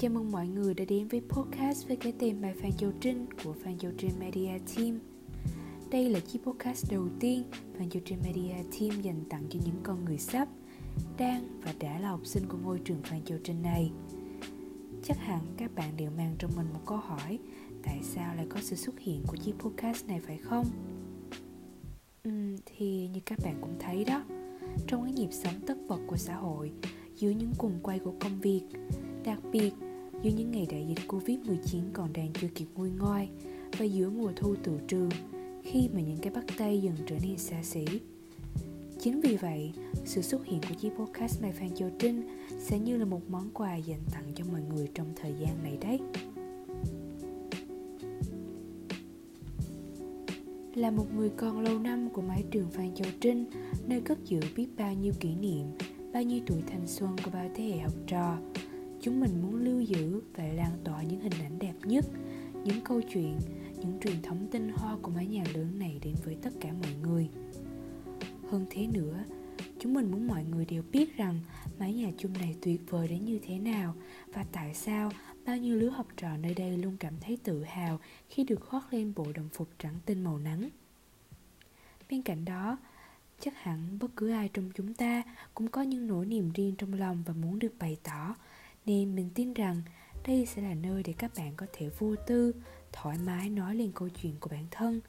Chào mừng mọi người đã đến với podcast với cái tên bài Phan Châu Trinh của Phan Châu Trinh Media Team. Đây là chiếc podcast đầu tiên Phan Châu Trinh Media Team dành tặng cho những con người sắp, đang và đã là học sinh của ngôi trường Phan Châu Trinh này. Chắc hẳn các bạn đều mang trong mình một câu hỏi tại sao lại có sự xuất hiện của chiếc podcast này phải không? Uhm, thì như các bạn cũng thấy đó, trong cái nhịp sống tất bật của xã hội, dưới những cùng quay của công việc, đặc biệt giữa những ngày đại dịch Covid-19 còn đang chưa kịp nguôi ngoai và giữa mùa thu tự trường khi mà những cái bắt tay dần trở nên xa xỉ. Chính vì vậy, sự xuất hiện của chiếc podcast Mai Phan Châu Trinh sẽ như là một món quà dành tặng cho mọi người trong thời gian này đấy. Là một người con lâu năm của mái trường Phan Châu Trinh, nơi cất giữ biết bao nhiêu kỷ niệm, bao nhiêu tuổi thanh xuân của bao thế hệ học trò, chúng mình muốn lưu giữ và lan tỏa những hình ảnh đẹp nhất, những câu chuyện, những truyền thống tinh hoa của mái nhà lớn này đến với tất cả mọi người. Hơn thế nữa, chúng mình muốn mọi người đều biết rằng mái nhà chung này tuyệt vời đến như thế nào và tại sao bao nhiêu lứa học trò nơi đây luôn cảm thấy tự hào khi được khoác lên bộ đồng phục trắng tinh màu nắng. Bên cạnh đó, chắc hẳn bất cứ ai trong chúng ta cũng có những nỗi niềm riêng trong lòng và muốn được bày tỏ nên mình tin rằng đây sẽ là nơi để các bạn có thể vô tư, thoải mái nói lên câu chuyện của bản thân.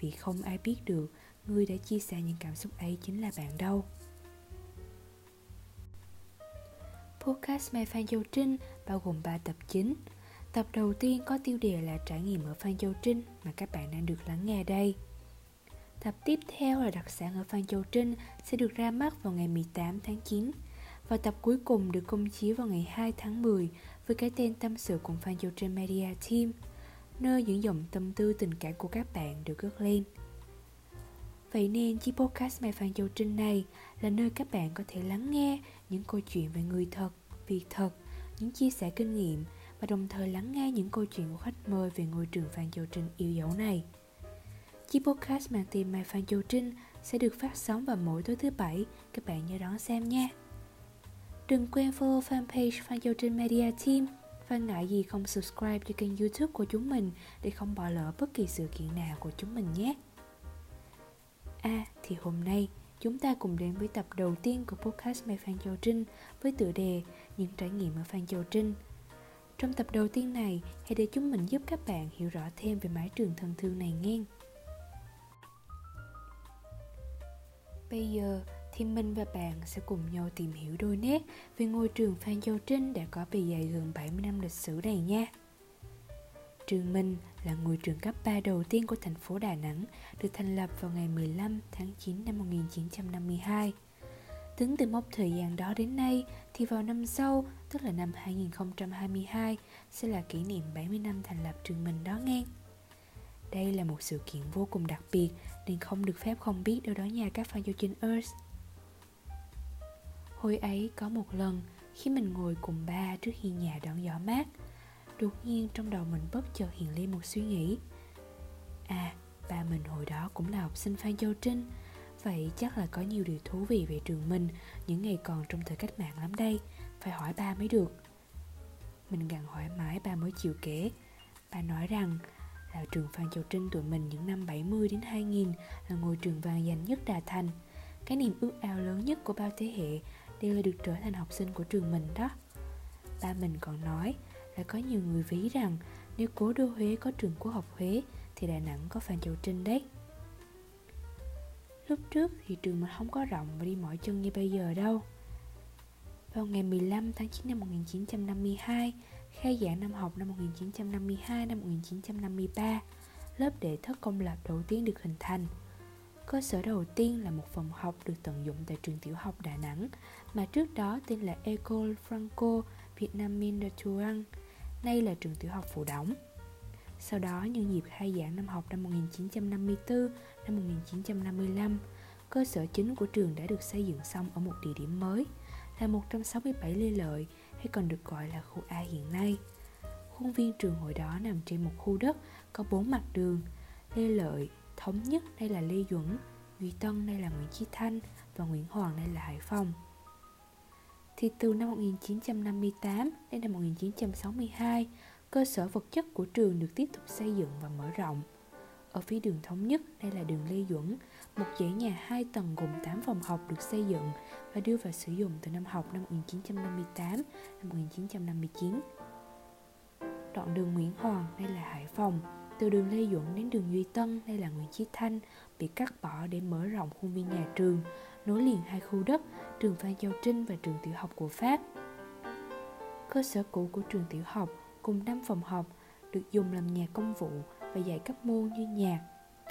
Vì không ai biết được, người đã chia sẻ những cảm xúc ấy chính là bạn đâu. Podcast Mai Phan Châu Trinh bao gồm 3 tập chính. Tập đầu tiên có tiêu đề là trải nghiệm ở Phan Châu Trinh mà các bạn đang được lắng nghe đây. Tập tiếp theo là đặc sản ở Phan Châu Trinh sẽ được ra mắt vào ngày 18 tháng 9 và tập cuối cùng được công chiếu vào ngày 2 tháng 10 với cái tên tâm sự cùng fan Châu trên Media Team, nơi những dòng tâm tư tình cảm của các bạn được cất lên. Vậy nên chiếc podcast Mai Phan Châu Trinh này là nơi các bạn có thể lắng nghe những câu chuyện về người thật, việc thật, những chia sẻ kinh nghiệm và đồng thời lắng nghe những câu chuyện của khách mời về ngôi trường Phan Châu Trinh yêu dấu này. Chiếc podcast mang tên Mai Phan Châu Trinh sẽ được phát sóng vào mỗi tối thứ bảy, các bạn nhớ đón xem nha. Đừng quên follow fanpage Phan Châu Trinh Media Team và ngại gì không subscribe cho kênh youtube của chúng mình để không bỏ lỡ bất kỳ sự kiện nào của chúng mình nhé. À, thì hôm nay chúng ta cùng đến với tập đầu tiên của podcast Mẹ Phan Châu Trinh với tựa đề Những trải nghiệm ở Phan Châu Trinh. Trong tập đầu tiên này, hãy để chúng mình giúp các bạn hiểu rõ thêm về mái trường thân thương này nghe. Bây giờ, thì mình và bạn sẽ cùng nhau tìm hiểu đôi nét về ngôi trường Phan Châu Trinh đã có bề dày gần 70 năm lịch sử này nha. Trường Minh là ngôi trường cấp 3 đầu tiên của thành phố Đà Nẵng, được thành lập vào ngày 15 tháng 9 năm 1952. Tính từ mốc thời gian đó đến nay thì vào năm sau, tức là năm 2022, sẽ là kỷ niệm 70 năm thành lập trường Minh đó nghe. Đây là một sự kiện vô cùng đặc biệt nên không được phép không biết đâu đó nhà các fan trên Earth. Hồi ấy có một lần khi mình ngồi cùng ba trước hiên nhà đón gió mát Đột nhiên trong đầu mình bất chợt hiện lên một suy nghĩ. À, ba mình hồi đó cũng là học sinh Phan Châu Trinh Vậy chắc là có nhiều điều thú vị về trường mình Những ngày còn trong thời cách mạng lắm đây Phải hỏi ba mới được. Mình gằn hỏi mãi ba mới chịu kể. Ba nói rằng là trường Phan Châu Trinh tụi mình những năm 70 đến 2000 là ngôi trường vàng danh nhất Đà Thành. Cái niềm ước ao lớn nhất của bao thế hệ đều là được trở thành học sinh của trường mình đó. Ba mình còn nói là có nhiều người ví rằng nếu cố đô Huế có trường quốc học Huế thì Đà Nẵng có Phan Châu Trinh đấy. Lúc trước thì trường mình không có rộng và đi mỏi chân như bây giờ đâu. Vào ngày 15 tháng 9 năm 1952 Khai giảng năm học năm 1952 năm 1953 Lớp đệ thất công lập đầu tiên được hình thành. Cơ sở đầu tiên là một phòng học được tận dụng tại trường tiểu học Đà Nẵng mà trước đó tên là Ecole Franco Vietnamien de Tuang, nay là trường tiểu học phụ đóng. Sau đó, nhân dịp khai giảng năm học năm 1954, năm 1955, cơ sở chính của trường đã được xây dựng xong ở một địa điểm mới là 167 Lê Lợi hay còn được gọi là khu A hiện nay. Khuôn viên trường hồi đó nằm trên một khu đất có bốn mặt đường, Lê Lợi, Thống Nhất đây là Lê Duẩn, Duy Tân đây là Nguyễn Chí Thanh và Nguyễn Hoàng đây là Hải Phòng. thì từ năm 1958 đến năm 1962, cơ sở vật chất của trường được tiếp tục xây dựng và mở rộng. Ở phía đường Thống Nhất, đây là đường Lê Duẩn, một dãy nhà 2 tầng gồm 8 phòng học được xây dựng và đưa vào sử dụng từ năm học năm 1958 năm 1959. Đoạn đường Nguyễn Hoàng, đây là Hải Phòng, từ đường Lê Duẩn đến đường Duy Tân, đây là Nguyễn Chí Thanh, bị cắt bỏ để mở rộng khuôn viên nhà trường, nối liền hai khu đất, trường Phan Châu Trinh và trường tiểu học của Pháp. Cơ sở cũ của trường tiểu học cùng 5 phòng học được dùng làm nhà công vụ và dạy các môn như nhạc,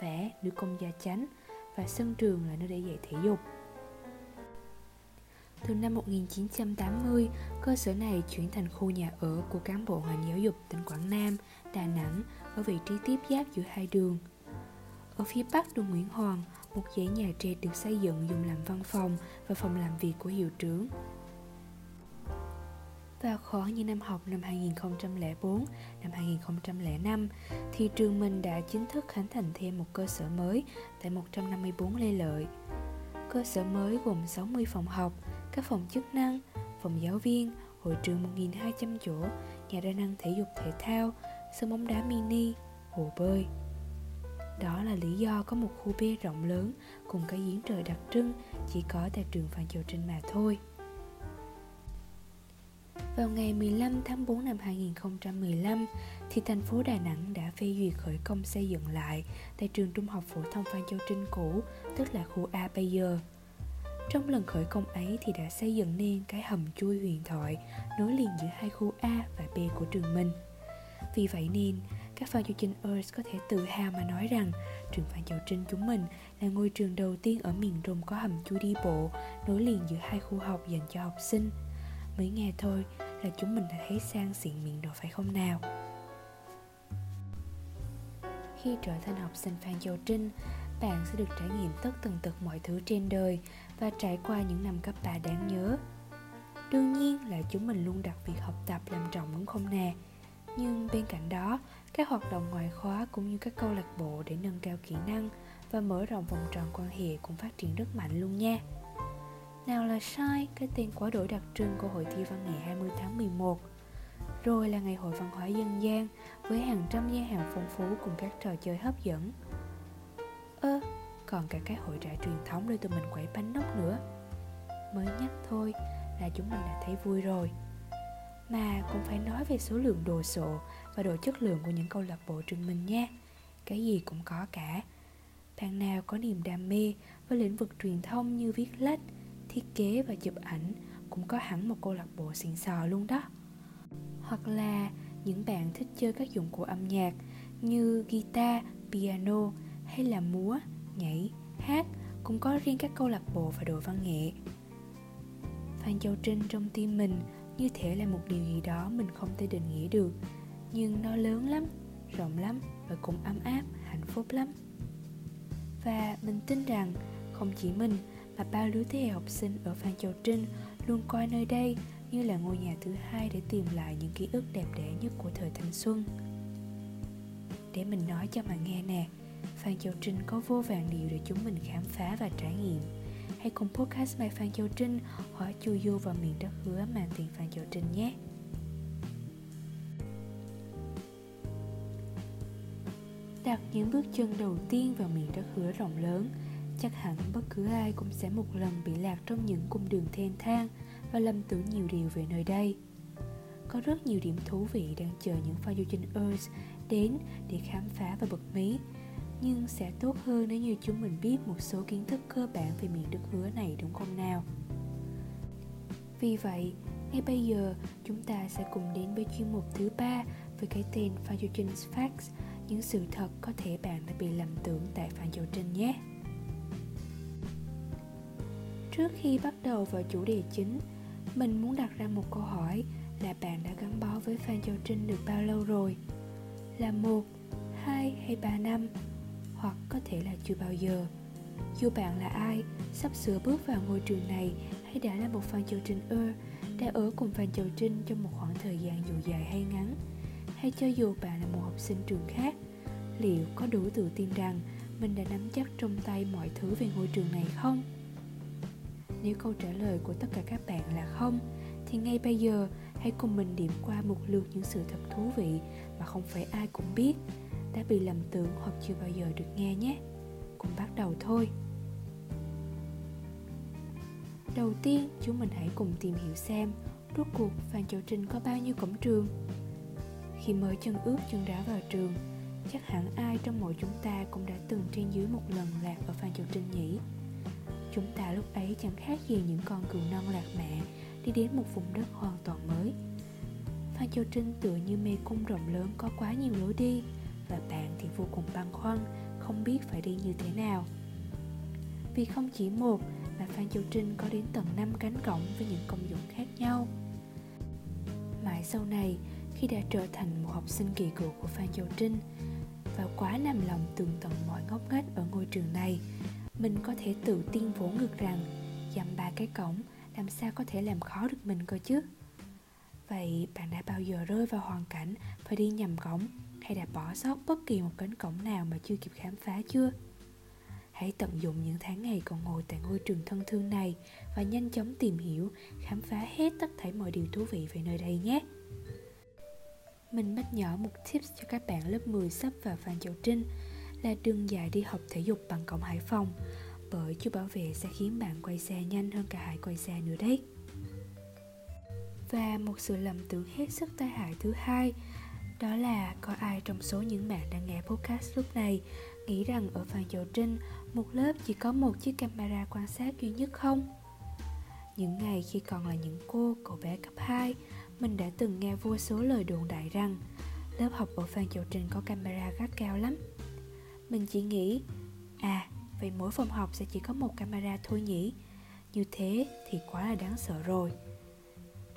vẽ, nữ công gia chánh và sân trường là nơi để dạy thể dục. Từ năm 1980, cơ sở này chuyển thành khu nhà ở của cán bộ ngành giáo dục tỉnh Quảng Nam, Đà Nẵng ở vị trí tiếp giáp giữa hai đường. Ở phía bắc đường Nguyễn Hoàng, một dãy nhà tre được xây dựng dùng làm văn phòng và phòng làm việc của hiệu trưởng. Vào khoảng như năm học năm 2004, năm 2005 thì trường mình đã chính thức khánh thành thêm một cơ sở mới tại 154 Lê Lợi. Cơ sở mới gồm 60 phòng học, các phòng chức năng, phòng giáo viên, hội trường 1.200 chỗ, nhà đa năng thể dục thể thao, sân bóng đá mini, hồ bơi. Đó là lý do có một khu bia rộng lớn cùng cái giếng trời đặc trưng chỉ có tại trường Phan Châu Trinh mà thôi. Vào ngày 15 tháng 4 năm 2015 thì thành phố Đà Nẵng đã phê duyệt khởi công xây dựng lại tại trường Trung học phổ thông Phan Châu Trinh cũ, tức là khu A bây giờ. Trong lần khởi công ấy thì đã xây dựng nên cái hầm chui huyền thoại nối liền giữa hai khu A và B của trường mình. Vì vậy nên, các Phan Châu Trinh Earth có thể tự hào mà nói rằng trường Phan Châu Trinh chúng mình là ngôi trường đầu tiên ở miền Trung có hầm chui đi bộ nối liền giữa hai khu học dành cho học sinh. Mới nghe thôi là chúng mình đã thấy sang xịn miệng rồi phải không nào? Khi trở thành học sinh Phan Châu Trinh, bạn sẽ được trải nghiệm tất tần tật mọi thứ trên đời và trải qua những năm cấp 3 đáng nhớ. Đương nhiên là chúng mình luôn đặt việc học tập làm trọng đúng không nè? Nhưng bên cạnh đó, các hoạt động ngoại khóa cũng như các câu lạc bộ để nâng cao kỹ năng và mở rộng vòng tròn quan hệ cũng phát triển rất mạnh luôn nha. Nào là sai, cái tên quá đổi đặc trưng của hội thi văn nghệ 20 tháng 11 Rồi là ngày hội văn hóa dân gian với hàng trăm gian hàng phong phú cùng các trò chơi hấp dẫn. Ơ, còn cả cái hội trại truyền thống để tụi mình quẩy bánh nóc nữa. Mới nhắc thôi là chúng mình đã thấy vui rồi. Mà cũng phải nói về số lượng đồ sộ và độ chất lượng của những câu lạc bộ trường mình nha. Cái gì cũng có cả. Bạn nào có niềm đam mê với lĩnh vực truyền thông như viết lách, thiết kế và chụp ảnh cũng có hẳn một câu lạc bộ xịn sò luôn đó. Hoặc là những bạn thích chơi các dụng cụ âm nhạc như guitar, piano hay là múa, nhảy, hát cũng có riêng các câu lạc bộ và đội văn nghệ. Phan Châu Trinh trong tim mình như thể là một điều gì đó mình không thể định nghĩa được nhưng nó lớn lắm, rộng lắm và cũng ấm áp, hạnh phúc lắm. Và mình tin rằng không chỉ mình mà bao lứa thế hệ học sinh ở Phan Châu Trinh luôn coi nơi đây như là ngôi nhà thứ hai để tìm lại những ký ức đẹp đẽ nhất của thời thanh xuân. Để mình nói cho mà nghe nè, Phan Châu Trinh có vô vàng điều để chúng mình khám phá và trải nghiệm. Hãy cùng podcast My Phan Châu Trinh hỏi chu du vào miền đất hứa mang tiền Phan Châu Trinh nhé. Đặt những bước chân đầu tiên vào miền đất hứa rộng lớn – chắc hẳn bất cứ ai cũng sẽ một lần bị lạc trong những cung đường thênh thang và lầm tưởng nhiều điều về nơi đây có rất nhiều điểm thú vị đang chờ những pha du trinh Earth đến để khám phá và bật mí nhưng sẽ tốt hơn nếu như chúng mình biết một số kiến thức cơ bản về miền đất hứa này đúng không nào vì vậy ngay bây giờ chúng ta sẽ cùng đến với chuyên mục thứ ba với cái tên Phajogen's Facts những sự thật có thể bạn đã bị lầm tưởng tại Phan Châu Trinh nhé trước khi bắt đầu vào chủ đề chính mình muốn đặt ra một câu hỏi là bạn đã gắn bó với Phan Châu Trinh được bao lâu rồi? Là một, hai hay ba năm? Hoặc có thể là chưa bao giờ. Dù bạn là ai, sắp sửa bước vào ngôi trường này hay đã là một fan Châu Trinh ơ, đã ở cùng fan Châu Trinh trong một khoảng thời gian dù dài hay ngắn. Hay cho dù bạn là một học sinh trường khác Liệu có đủ tự tin rằng mình đã nắm chắc trong tay mọi thứ về ngôi trường này không? Nếu câu trả lời của tất cả các bạn là không thì ngay bây giờ hãy cùng mình điểm qua một lượt những sự thật thú vị mà không phải ai cũng biết đã bị lầm tưởng hoặc chưa bao giờ được nghe nhé. Cùng bắt đầu thôi. Đầu tiên, chúng mình hãy cùng tìm hiểu xem rốt cuộc phan châu trinh có bao nhiêu cổng trường. Khi mới chân ướt chân ráo vào trường, chắc hẳn ai trong mỗi chúng ta cũng đã từng trên dưới một lần lạc ở phan châu trinh nhỉ? Chúng ta lúc ấy chẳng khác gì những con cừu non lạc mẹ đi đến một vùng đất hoàn toàn mới. Phan châu trinh tựa như mê cung rộng lớn có quá nhiều lối đi và bạn thì vô cùng băn khoăn không biết phải đi như thế nào. Vì không chỉ một mà Phan Châu Trinh có đến tận 5 cánh cổng với những công dụng khác nhau. Mãi sau này, khi đã trở thành một học sinh kỳ cựu của Phan Châu Trinh và quá nằm lòng tường tận mọi ngóc ngách ở ngôi trường này, mình có thể tự tin vỗ ngực rằng dặm ba cái cổng làm sao có thể làm khó được mình cơ chứ? Vậy bạn đã bao giờ rơi vào hoàn cảnh phải đi nhầm cổng? Hay đã bỏ sót bất kỳ một cánh cổng nào mà chưa kịp khám phá chưa hãy tận dụng những tháng ngày còn ngồi tại ngôi trường thân thương này và nhanh chóng tìm hiểu, khám phá hết tất thảy mọi điều thú vị về nơi đây nhé mình mách nhỏ một tips cho các bạn lớp 10 sắp vào Phan Châu Trinh là đừng dài đi học thể dục bằng cổng Hải Phòng, bởi chú bảo vệ sẽ khiến bạn quay xe nhanh hơn cả Hải quay xe nữa đấy. Và một sự lầm tưởng hết sức tai hại thứ hai đó là có ai trong số những bạn đang nghe podcast lúc này nghĩ rằng ở Phan Châu Trinh một lớp chỉ có một chiếc camera quan sát duy nhất không? Những ngày khi còn là những cô, cậu bé cấp 2 Mình đã từng nghe vô số lời đồn đại rằng Lớp học ở Phan Châu Trinh có camera gắt cao lắm. Mình chỉ nghĩ À, vậy mỗi phòng học sẽ chỉ có một camera thôi nhỉ? Như thế thì quá là đáng sợ rồi.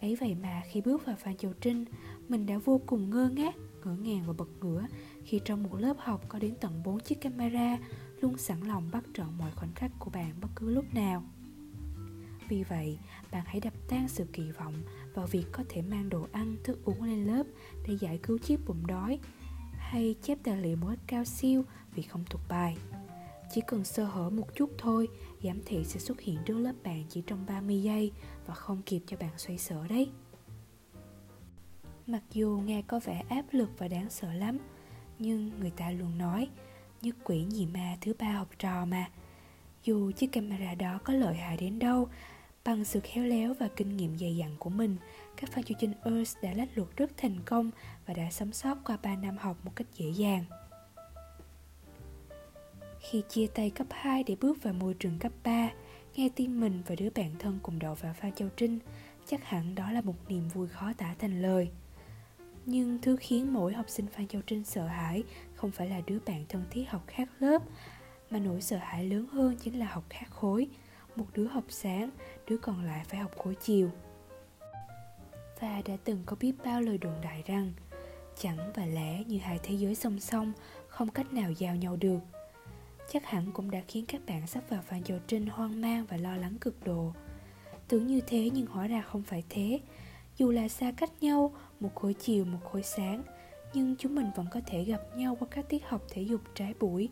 Ấy vậy mà khi bước vào Phan Châu Trinh mình đã vô cùng ngơ ngác, ngỡ ngàng và bật ngửa Khi trong một lớp học có đến tận 4 chiếc camera Luôn sẵn lòng bắt trọn mọi khoảnh khắc của bạn bất cứ lúc nào vì vậy, bạn hãy đập tan sự kỳ vọng vào việc có thể mang đồ ăn, thức uống lên lớp để giải cứu chiếc bụng đói hay chép tài liệu một cách cao siêu vì không thuộc bài. Chỉ cần sơ hở một chút thôi, giám thị sẽ xuất hiện trước lớp bạn chỉ trong 30 giây và không kịp cho bạn xoay sở đấy. Mặc dù nghe có vẻ áp lực và đáng sợ lắm, nhưng người ta luôn nói như quỷ nhì ma thứ ba học trò mà. Dù chiếc camera đó có lợi hại đến đâu Bằng sự khéo léo và kinh nghiệm dày dặn của mình, các pha chương trình Earth đã lách luật rất thành công và đã sống sót qua 3 năm học một cách dễ dàng. Khi chia tay cấp 2 để bước vào môi trường cấp 3, nghe tin mình và đứa bạn thân cùng đậu vào pha châu Trinh, chắc hẳn đó là một niềm vui khó tả thành lời. Nhưng thứ khiến mỗi học sinh Phan Châu Trinh sợ hãi không phải là đứa bạn thân thiết học khác lớp, mà nỗi sợ hãi lớn hơn chính là học khác khối, một đứa học sáng đứa còn lại phải học khối chiều. Và đã từng có biết bao lời đồn đại rằng chẳng và lẽ như hai thế giới song song không cách nào giao nhau được. Chắc hẳn cũng đã khiến các bạn sắp vào Phan Châu Trinh hoang mang và lo lắng cực độ. Tưởng như thế nhưng hóa ra không phải thế dù là xa cách nhau, một khối chiều, một khối sáng, nhưng chúng mình vẫn có thể gặp nhau qua các tiết học thể dục trái buổi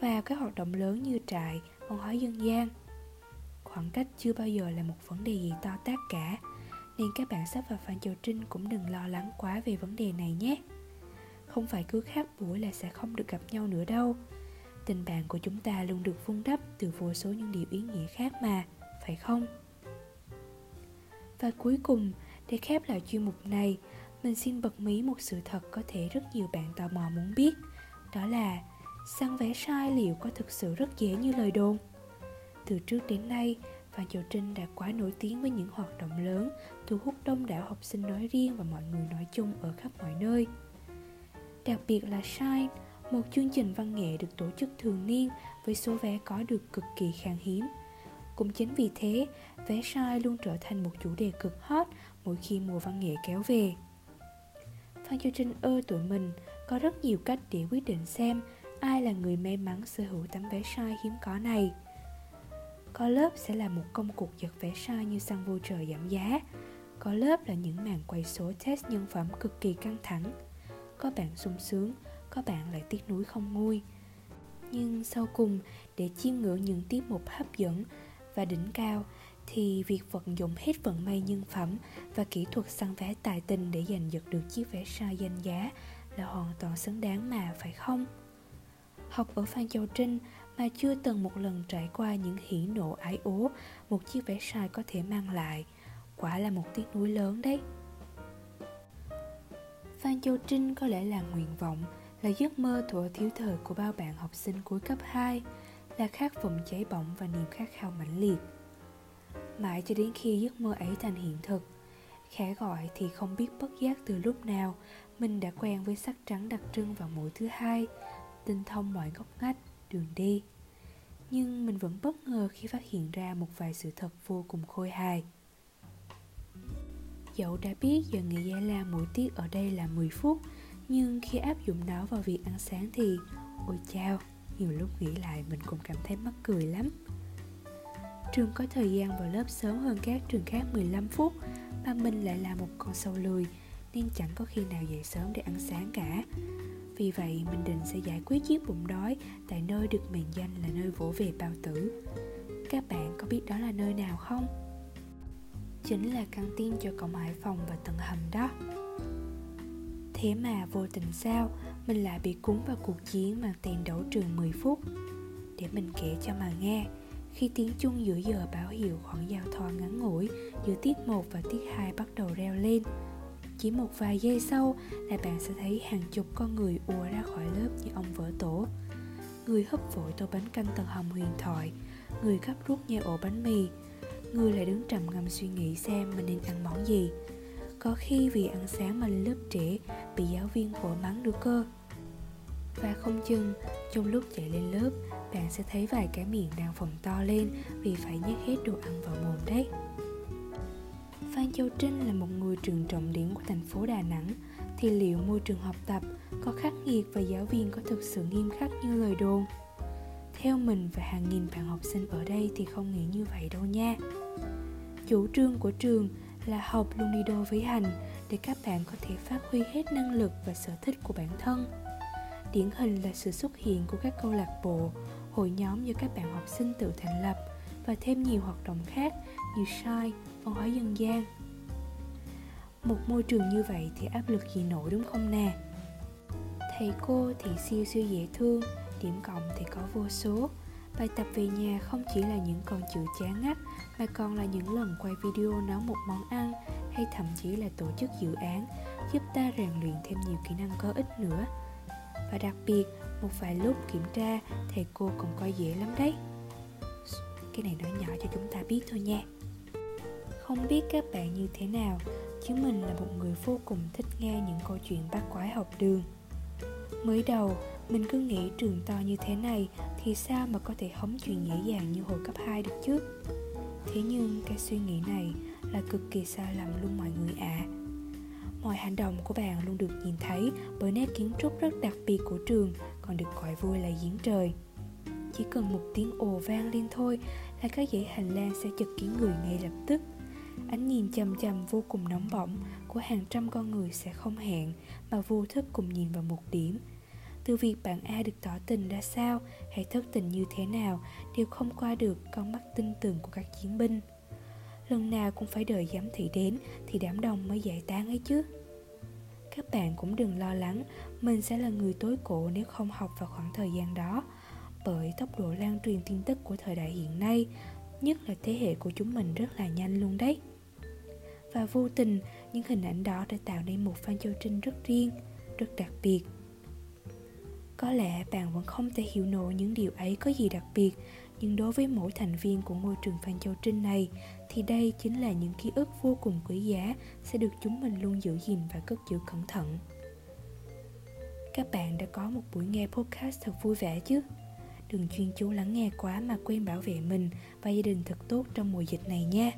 và các hoạt động lớn như trại, văn hóa dân gian. Khoảng cách chưa bao giờ là một vấn đề gì to tát cả, nên các bạn sắp vào Phan Châu Trinh cũng đừng lo lắng quá về vấn đề này nhé. Không phải cứ khác buổi là sẽ không được gặp nhau nữa đâu. Tình bạn của chúng ta luôn được vun đắp từ vô số những điều ý nghĩa khác mà, phải không? Và cuối cùng để khép lại chuyên mục này mình xin bật mí một sự thật có thể rất nhiều bạn tò mò muốn biết đó là săn vé sai liệu có thực sự rất dễ như lời đồn từ trước đến nay, Phan Châu Trinh đã quá nổi tiếng với những hoạt động lớn, thu hút đông đảo học sinh nói riêng và mọi người nói chung ở khắp mọi nơi. Đặc biệt là Shine, một chương trình văn nghệ được tổ chức thường niên với số vé có được cực kỳ khan hiếm. Cũng chính vì thế, vé Shine luôn trở thành một chủ đề cực hot mỗi khi mùa văn nghệ kéo về. Phan Châu Trinh ơi tuổi mình, có rất nhiều cách để quyết định xem ai là người may mắn sở hữu tấm vé sai hiếm có này – có lớp sẽ là một công cuộc giật vé sai như săn vô trời giảm giá. Có lớp là những màn quay số test nhân phẩm cực kỳ căng thẳng. Có bạn sung sướng, có bạn lại tiếc nuối không nguôi. Nhưng sau cùng, để chiêm ngưỡng những tiết mục hấp dẫn và đỉnh cao thì việc vận dụng hết vận may nhân phẩm và kỹ thuật săn vé tài tình để giành giật được chiếc vé sai danh giá là hoàn toàn xứng đáng mà, phải không? Học ở Phan Châu Trinh mà chưa từng một lần trải qua những hỉ nộ ái ố, một chiếc vé sai có thể mang lại, quả là một tiếc nuối lớn đấy Phan Châu Trinh có lẽ là nguyện vọng, là giấc mơ thuở thiếu thời của bao bạn học sinh cuối cấp 2 là khát vọng cháy bỏng và niềm khát khao mãnh liệt mãi cho đến khi giấc mơ ấy thành hiện thực, khẽ gọi thì không biết bất giác từ lúc nào mình đã quen với sắc trắng đặc trưng vào mỗi thứ hai, tinh thông mọi ngóc ngách, đường đi. Nhưng mình vẫn bất ngờ khi phát hiện ra một vài sự thật vô cùng khôi hài. Dẫu đã biết giờ nghỉ giải lao mỗi tiết ở đây là 10 phút, nhưng khi áp dụng nó vào việc ăn sáng thì, ôi chao, nhiều lúc nghĩ lại mình cũng cảm thấy mắc cười lắm trường có thời gian vào lớp sớm hơn các trường khác 15 phút, mà mình lại là một con sâu lười, nên chẳng có khi nào dậy sớm để ăn sáng cả. Vì vậy, mình định sẽ giải quyết chiếc bụng đói tại nơi được mệnh danh là nơi vỗ về bao tử. Các bạn có biết đó là nơi nào không? Chính là căng tin cho cổng hải phòng và tầng hầm đó. Thế mà vô tình sao, mình lại bị cuốn vào cuộc chiến mang tên đấu trường 10 phút. Để mình kể cho mà nghe khi tiếng chuông giữa giờ báo hiệu khoảng giao thoa ngắn ngủi, giữa tiết 1 và tiết 2 bắt đầu reo lên. Chỉ một vài giây sau là bạn sẽ thấy hàng chục con người ùa ra khỏi lớp như ông vỡ tổ. Người hấp vội tô bánh canh tầng hầm huyền thoại, người gấp rút nhai ổ bánh mì. Người lại đứng trầm ngâm suy nghĩ xem mình nên ăn món gì. Có khi vì ăn sáng mà lớp trẻ bị giáo viên vội mắng được cơ và không chừng trong lúc chạy lên lớp, bạn sẽ thấy vài cái miệng đang phồng to lên vì phải nhét hết đồ ăn vào mồm đấy Phan Châu Trinh là một người trường trọng điểm của thành phố Đà Nẵng thì liệu môi trường học tập có khắc nghiệt và giáo viên có thực sự nghiêm khắc như lời đồn? Theo mình và hàng nghìn bạn học sinh ở đây thì không nghĩ như vậy đâu nha. Chủ trương của trường là học luôn đi đôi với hành để các bạn có thể phát huy hết năng lực và sở thích của bản thân. Điển hình là sự xuất hiện của các câu lạc bộ, hội nhóm do các bạn học sinh tự thành lập và thêm nhiều hoạt động khác như sai, văn hóa dân gian. Một môi trường như vậy thì áp lực gì nổi đúng không nè? Thầy cô thì siêu siêu dễ thương điểm cộng thì có vô số. Bài tập về nhà không chỉ là những con chữ chán ngắt mà còn là những lần quay video nấu một món ăn hay thậm chí là tổ chức dự án giúp ta rèn luyện thêm nhiều kỹ năng có ích nữa và đặc biệt, một vài lúc kiểm tra, thầy cô còn coi dễ lắm đấy. Cái này nói nhỏ cho chúng ta biết thôi nha. Không biết các bạn như thế nào, chứ mình là một người vô cùng thích nghe những câu chuyện bắt quái học đường. Mới đầu, mình cứ nghĩ trường to như thế này thì sao mà có thể hóng chuyện dễ dàng như hồi cấp 2 được chứ? Thế nhưng cái suy nghĩ này là cực kỳ sai lầm luôn mọi người ạ. à mọi hành động của bạn luôn được nhìn thấy bởi nét kiến trúc rất đặc biệt của trường, còn được gọi vui là giếng trời. Chỉ cần một tiếng ồ vang lên thôi là các dãy hành lang sẽ chật kín người ngay lập tức. Ánh nhìn chằm chằm vô cùng nóng bỏng của hàng trăm con người sẽ không hẹn, mà vô thức cùng nhìn vào một điểm. Từ việc bạn A được tỏ tình ra sao, hay thất tình như thế nào, đều không qua được con mắt tin tưởng của các chiến binh lần nào cũng phải đợi giám thị đến thì đám đông mới giải tán ấy chứ. Các bạn cũng đừng lo lắng mình sẽ là người tối cổ nếu không học vào khoảng thời gian đó. Bởi tốc độ lan truyền tin tức của thời đại hiện nay nhất là thế hệ của chúng mình rất là nhanh luôn đấy. Và vô tình những hình ảnh đó đã tạo nên một Phan Châu Trinh rất riêng, rất đặc biệt. Có lẽ bạn vẫn không thể hiểu nổi những điều ấy có gì đặc biệt, nhưng đối với mỗi thành viên của ngôi trường Phan Châu Trinh này, thì đây chính là những ký ức vô cùng quý giá sẽ được chúng mình luôn giữ gìn và cất giữ cẩn thận. Các bạn đã có một buổi nghe podcast thật vui vẻ chứ? Đừng chuyên chú lắng nghe quá mà quên bảo vệ mình và gia đình thật tốt trong mùa dịch này nha.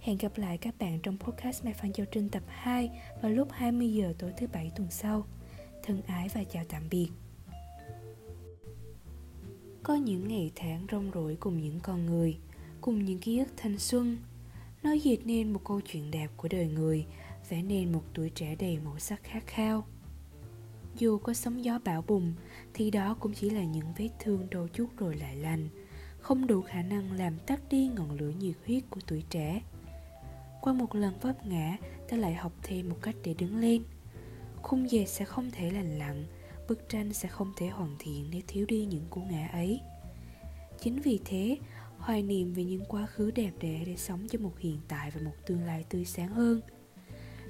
Hẹn gặp lại các bạn trong podcast Mai Phan Châu Trinh tập 2 vào lúc 20 giờ tối thứ bảy tuần sau. Thân ái và chào tạm biệt. Có những ngày tháng rong rổi cùng những con người, cùng những ký ức thanh xuân, nó dệt nên một câu chuyện đẹp của đời người, vẽ nên một tuổi trẻ đầy màu sắc khát khao. Dù có sóng gió bão bùng, thì đó cũng chỉ là những vết thương đôi chút rồi lại lành, không đủ khả năng làm tắt đi ngọn lửa nhiệt huyết của tuổi trẻ. Qua một lần vấp ngã ta lại học thêm một cách để đứng lên. Khung dệt sẽ không thể lành lặn bức tranh sẽ không thể hoàn thiện nếu thiếu đi những cú ngã ấy. Chính vì thế, hoài niệm về những quá khứ đẹp đẽ để sống cho một hiện tại và một tương lai tươi sáng hơn.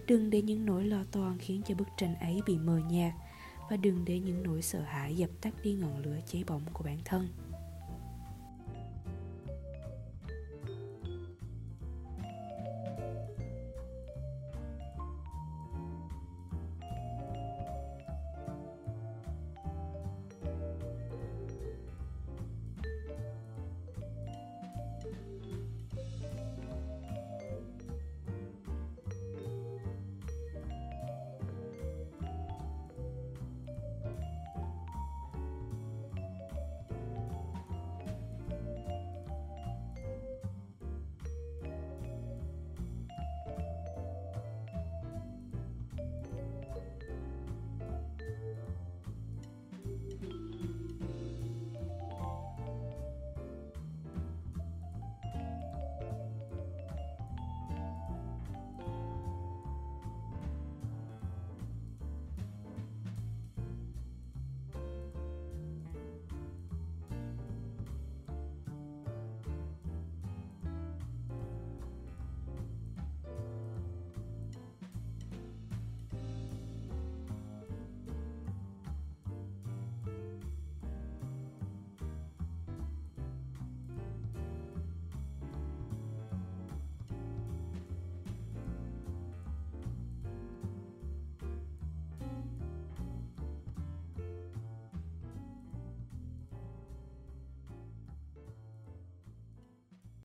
Đừng để những nỗi lo toan khiến cho bức tranh ấy bị mờ nhạt, và đừng để những nỗi sợ hãi dập tắt đi ngọn lửa cháy bỏng của bản thân.